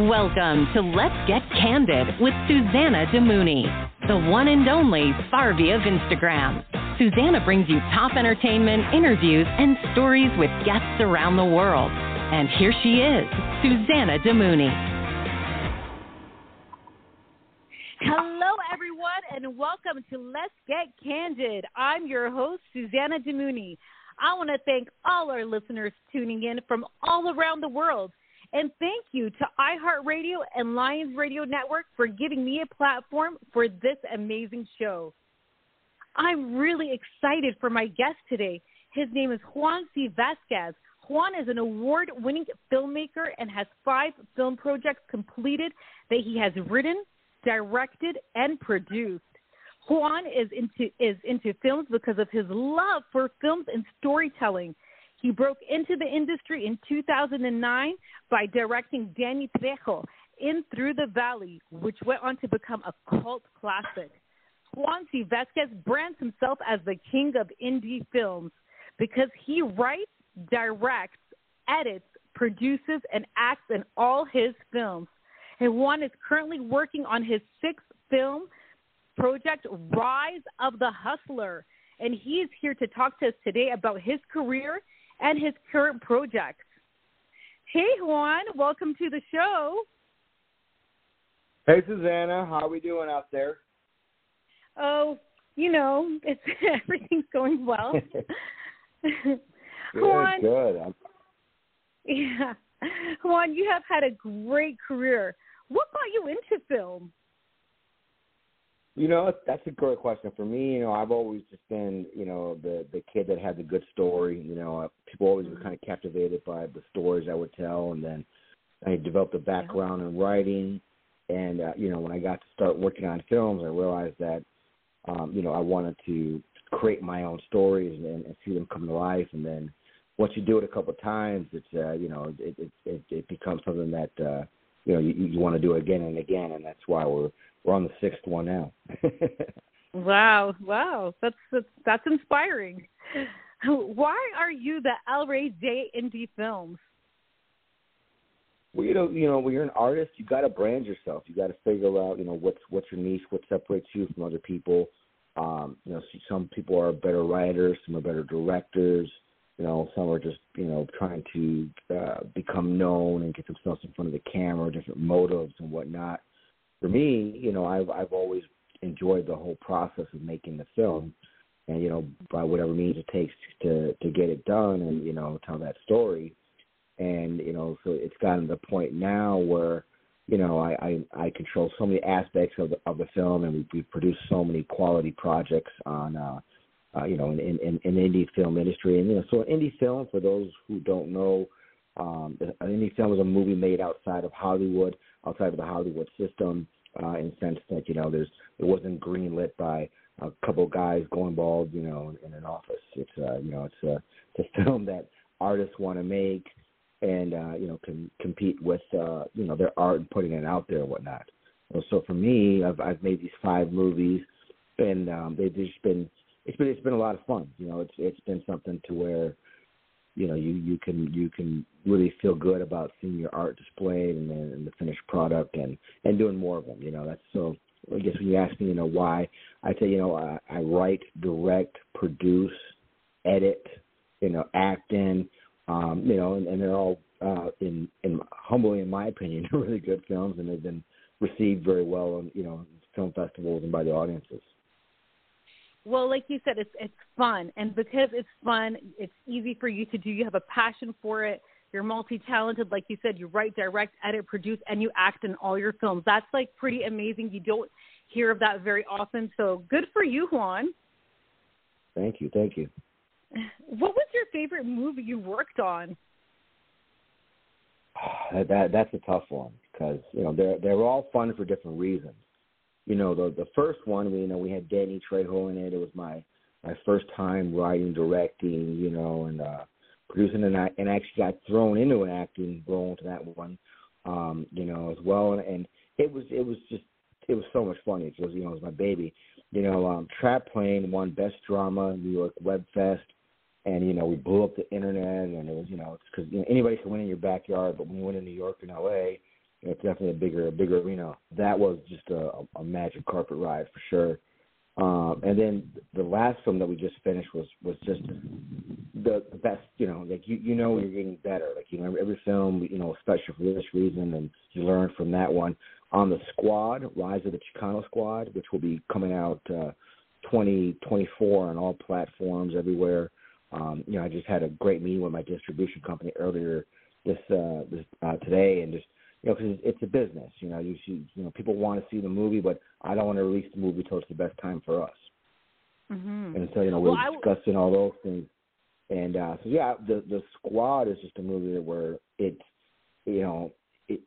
Welcome to Let's Get Candid with Susana Damouni, the one and only Farvey of Instagram. Susana brings you top entertainment, interviews, and stories with guests around the world. And here she is, Susana Damouni. Hello, everyone, and welcome to Let's Get Candid. I'm your host, Susana Damouni. I want to thank all our listeners tuning in from all around the world. And thank you to iHeartRadio and Lions Radio Network for giving me a platform for this amazing show. I'm really excited for my guest today. His name is Juan C. Vazquez. Juan is an award winning filmmaker and has five film projects completed that he has written, directed, and produced. Juan is into is into films because of his love for films and storytelling. He broke into the industry in 2009 by directing Danny Trejo in Through the Valley, which went on to become a cult classic. Juan C. Vazquez brands himself as the king of indie films because he writes, directs, edits, produces, and acts in all his films. And Juan is currently working on his sixth film project, Rise of the Hustler. And he is here to talk to us today about his career and his current projects. Hey, Juan, welcome to the show. Hey, Susana, how are we doing out there? Oh, you know, it's everything's going well. good, Juan, good. I'm... Yeah, Juan, you have had a great career. What got you into film? You know, that's a great question for me. You know, I've always just been, you know, the the kid that had the good story. You know, uh, people always were kind of captivated by the stories I would tell, and then I developed a background in writing. And uh, you know, when I got to start working on films, I realized that, um, you know, I wanted to create my own stories and, and see them come to life. And then once you do it a couple of times, it's uh, you know, it it it, it becomes something that uh, you know you, you want to do again and again, and that's why we're we're on the sixth one now. wow, wow, that's, that's that's inspiring. Why are you the El Rey de Indie Films? Well, you know, you know, when you're an artist, you got to brand yourself. You got to figure out, you know, what's what's your niche, what separates you from other people. Um, you know, some people are better writers, some are better directors. You know, some are just, you know, trying to uh, become known and get themselves in front of the camera, different motives and whatnot for me, you know, I've I've always enjoyed the whole process of making the film, and you know, by whatever means it takes to to get it done and you know tell that story, and you know, so it's gotten to the point now where you know I I, I control so many aspects of the of the film, and we we produce so many quality projects on. uh uh, you know, in, in, in, in indie film industry, and you know, so indie film for those who don't know, um, an indie film is a movie made outside of Hollywood, outside of the Hollywood system, uh, in the sense that you know there's it wasn't greenlit by a couple guys going bald, you know, in an office. It's uh, you know it's a it's a film that artists want to make and uh, you know can compete with uh, you know their art and putting it out there and whatnot. So for me, I've I've made these five movies, and um, they've just been it's been it's been a lot of fun. You know, it's it's been something to where you know you you can you can really feel good about seeing your art displayed and, and the finished product and and doing more of them you know that's so i guess when you ask me you know why i say you know i, I write direct produce edit you know act in um you know and, and they're all uh in in humbly in my opinion really good films and they've been received very well on you know film festivals and by the audiences well, like you said, it's it's fun, and because it's fun, it's easy for you to do. You have a passion for it. You're multi-talented, like you said. You write, direct, edit, produce, and you act in all your films. That's like pretty amazing. You don't hear of that very often. So good for you, Juan. Thank you, thank you. What was your favorite movie you worked on? That, that that's a tough one because you know they're they're all fun for different reasons you know, the the first one, we you know we had Danny Trejo in it. It was my my first time writing, directing, you know, and uh, producing, and I and I actually got thrown into an acting role into that one, um, you know, as well. And, and it was it was just it was so much fun. It was you know it was my baby. You know, um, Trap Plane won Best Drama New York Web Fest, and you know we blew up the internet, and it was you know it's because you know, anybody can win in your backyard, but when you win in New York and L.A it's definitely a bigger a bigger arena. That was just a, a magic carpet ride for sure. Um, and then the last film that we just finished was was just the, the best. You know, like you you know you're getting better. Like you know every film you know special for this reason, and you learn from that one. On the Squad, Rise of the Chicano Squad, which will be coming out uh, 2024 on all platforms everywhere. Um, you know, I just had a great meeting with my distribution company earlier this uh, this uh, today, and just you know, because it's a business. You know, you see, you know, people want to see the movie, but I don't want to release the movie until it's the best time for us. Mm-hmm. And so, you know, we're well, discussing w- all those things. And uh, so, yeah, the the Squad is just a movie where it's, you know, it,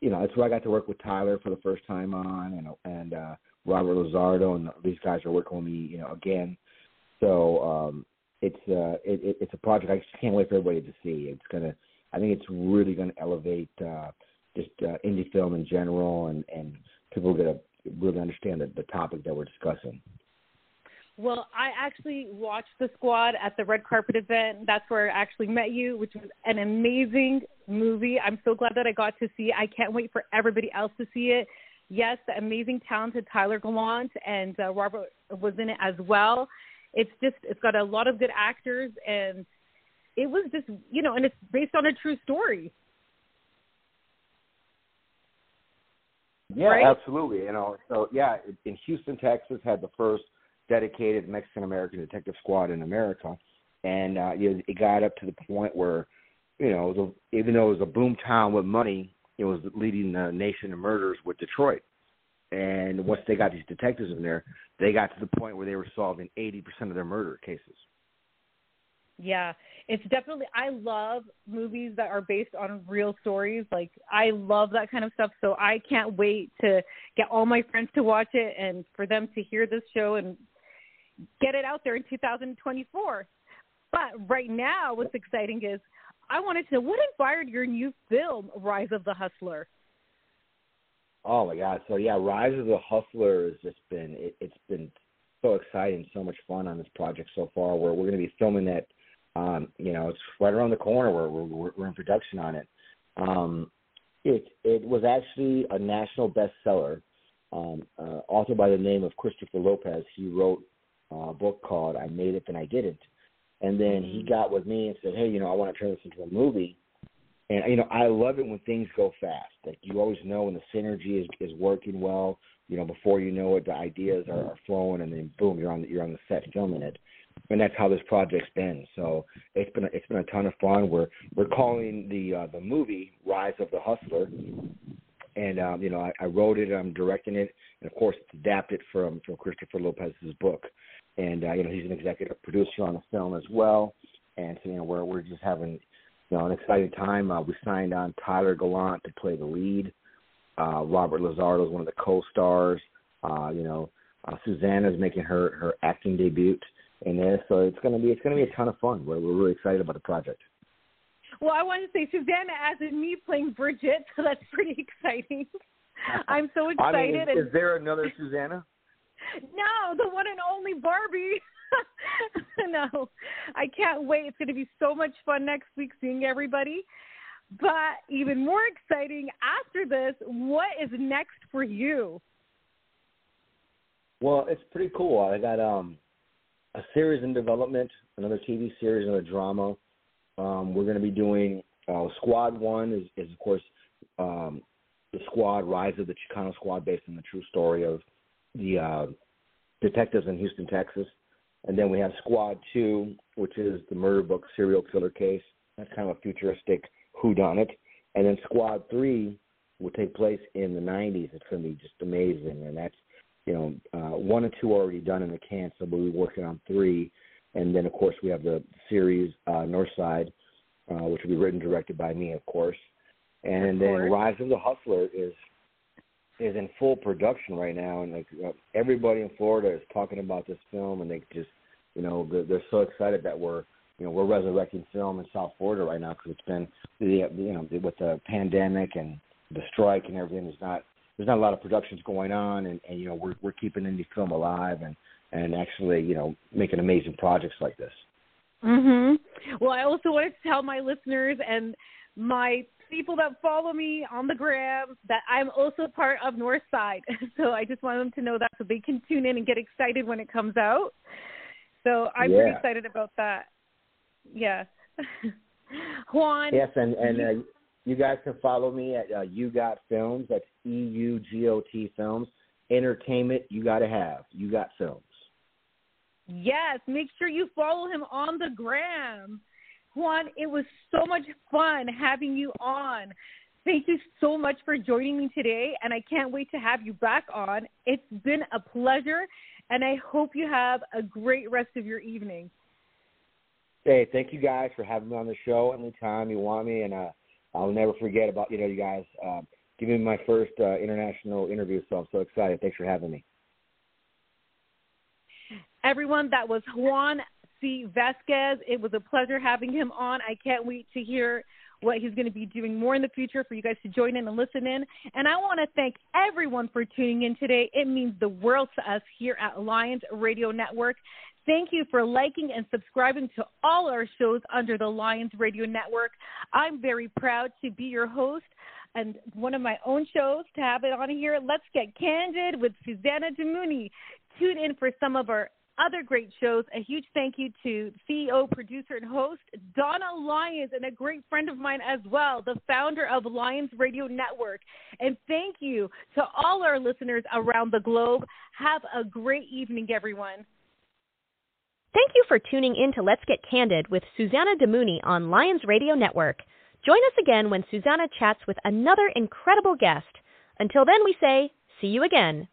you know, it's where I got to work with Tyler for the first time on, and and uh, Robert LaSardo, and these guys are working with me, you know, again. So um, it's uh, it, it, it's a project I just can't wait for everybody to see. It's gonna, I think it's really gonna elevate. Uh, just uh, indie film in general, and and people get to really understand the, the topic that we're discussing. Well, I actually watched the squad at the red carpet event. That's where I actually met you, which was an amazing movie. I'm so glad that I got to see it. I can't wait for everybody else to see it. Yes, the amazing, talented Tyler Gallant and uh, Robert was in it as well. It's just, it's got a lot of good actors, and it was just, you know, and it's based on a true story. Yeah, right? absolutely. You know, so yeah, in Houston, Texas, had the first dedicated Mexican American detective squad in America, and uh, you know, it got up to the point where, you know, the, even though it was a boom town with money, it was leading the nation in murders with Detroit. And once they got these detectives in there, they got to the point where they were solving 80% of their murder cases. Yeah, it's definitely. I love movies that are based on real stories. Like I love that kind of stuff. So I can't wait to get all my friends to watch it and for them to hear this show and get it out there in 2024. But right now, what's exciting is I wanted to know what inspired your new film, Rise of the Hustler. Oh my God! So yeah, Rise of the Hustler has just been it, it's been so exciting, so much fun on this project so far. Where we're going to be filming that um, you know, it's right around the corner. We're we're, we're in production on it. Um, it it was actually a national bestseller. Um, uh, author by the name of Christopher Lopez. He wrote a book called "I Made It Then I Didn't," and then he mm-hmm. got with me and said, "Hey, you know, I want to turn this into a movie." And you know, I love it when things go fast. Like you always know when the synergy is is working well. You know, before you know it, the ideas are, are flowing, and then boom, you're on the, you're on the set filming it and that's how this project's been. So it's been a, it's been a ton of fun. We're we're calling the uh, the movie Rise of the Hustler, and um, you know I, I wrote it, I'm directing it, and of course it's adapted from from Christopher Lopez's book, and uh, you know he's an executive producer on the film as well, and so you know we're we're just having you know an exciting time. Uh, we signed on Tyler Gallant to play the lead. Uh, Robert LaSardo is one of the co-stars. Uh, you know, uh, is making her her acting debut in there. So it's gonna be it's gonna be a ton of fun. We're we're really excited about the project. Well, I want to say Susana as in me playing Bridget, so that's pretty exciting. I'm so excited. I mean, is, is there another Susana? No, the one and only Barbie. no, I can't wait. It's going to be so much fun next week seeing everybody. But even more exciting after this, what is next for you? Well, it's pretty cool. I got um a series in development, another TV series, another drama. Um, we're going to be doing uh, Squad One is, is of course um, the Squad Rise of the Chicano Squad, based on the true story of the uh, detectives in Houston, Texas. And then we have Squad Two, which is the murder book serial killer case. That's kind of a futuristic whodunit. And then Squad Three will take place in the 90s. It's going to be just amazing, and that's you know, uh, one and two already done in the can, so we'll be working on three. And then, of course, we have the series uh, Northside, uh, which will be written directed by me, of course. And of then course. Rise of the Hustler is is in full production right now, and like uh, everybody in Florida is talking about this film, and they just, you know, they're, they're so excited that we're, you know, we're resurrecting film in South Florida right now because it's been, the, you know, with the pandemic and the strike and everything, it's not there's not a lot of productions going on, and, and you know we're we're keeping indie film alive and and actually you know making amazing projects like this. Mhm. Well, I also wanted to tell my listeners and my people that follow me on the gram that I'm also part of Northside. So I just want them to know that so they can tune in and get excited when it comes out. So I'm yeah. pretty excited about that. Yeah. Juan. Yes, and and uh, you guys can follow me at uh, You Got Films. That's E U G O T Films. Entertainment you got to have. You Got Films. Yes, make sure you follow him on the gram. Juan, it was so much fun having you on. Thank you so much for joining me today, and I can't wait to have you back on. It's been a pleasure, and I hope you have a great rest of your evening. Hey, thank you guys for having me on the show anytime you want me, and uh, I'll never forget about you know you guys uh, giving me my first uh, international interview. So I'm so excited. Thanks for having me. Everyone, that was Juan C. Vazquez. It was a pleasure having him on. I can't wait to hear what he's going to be doing more in the future for you guys to join in and listen in. And I want to thank everyone for tuning in today. It means the world to us here at Lions Radio Network. Thank you for liking and subscribing to all our shows under the Lions Radio Network. I'm very proud to be your host and one of my own shows to have it on here. Let's get candid with Susana Damouni. Tune in for some of our other great shows. A huge thank you to CEO, producer, and host Donna Lyons, and a great friend of mine as well, the founder of Lions Radio Network. And thank you to all our listeners around the globe. Have a great evening, everyone. Thank you for tuning in to Let's Get Candid with Susana Damouni on Lions Radio Network. Join us again when Susana chats with another incredible guest. Until then, we say, see you again.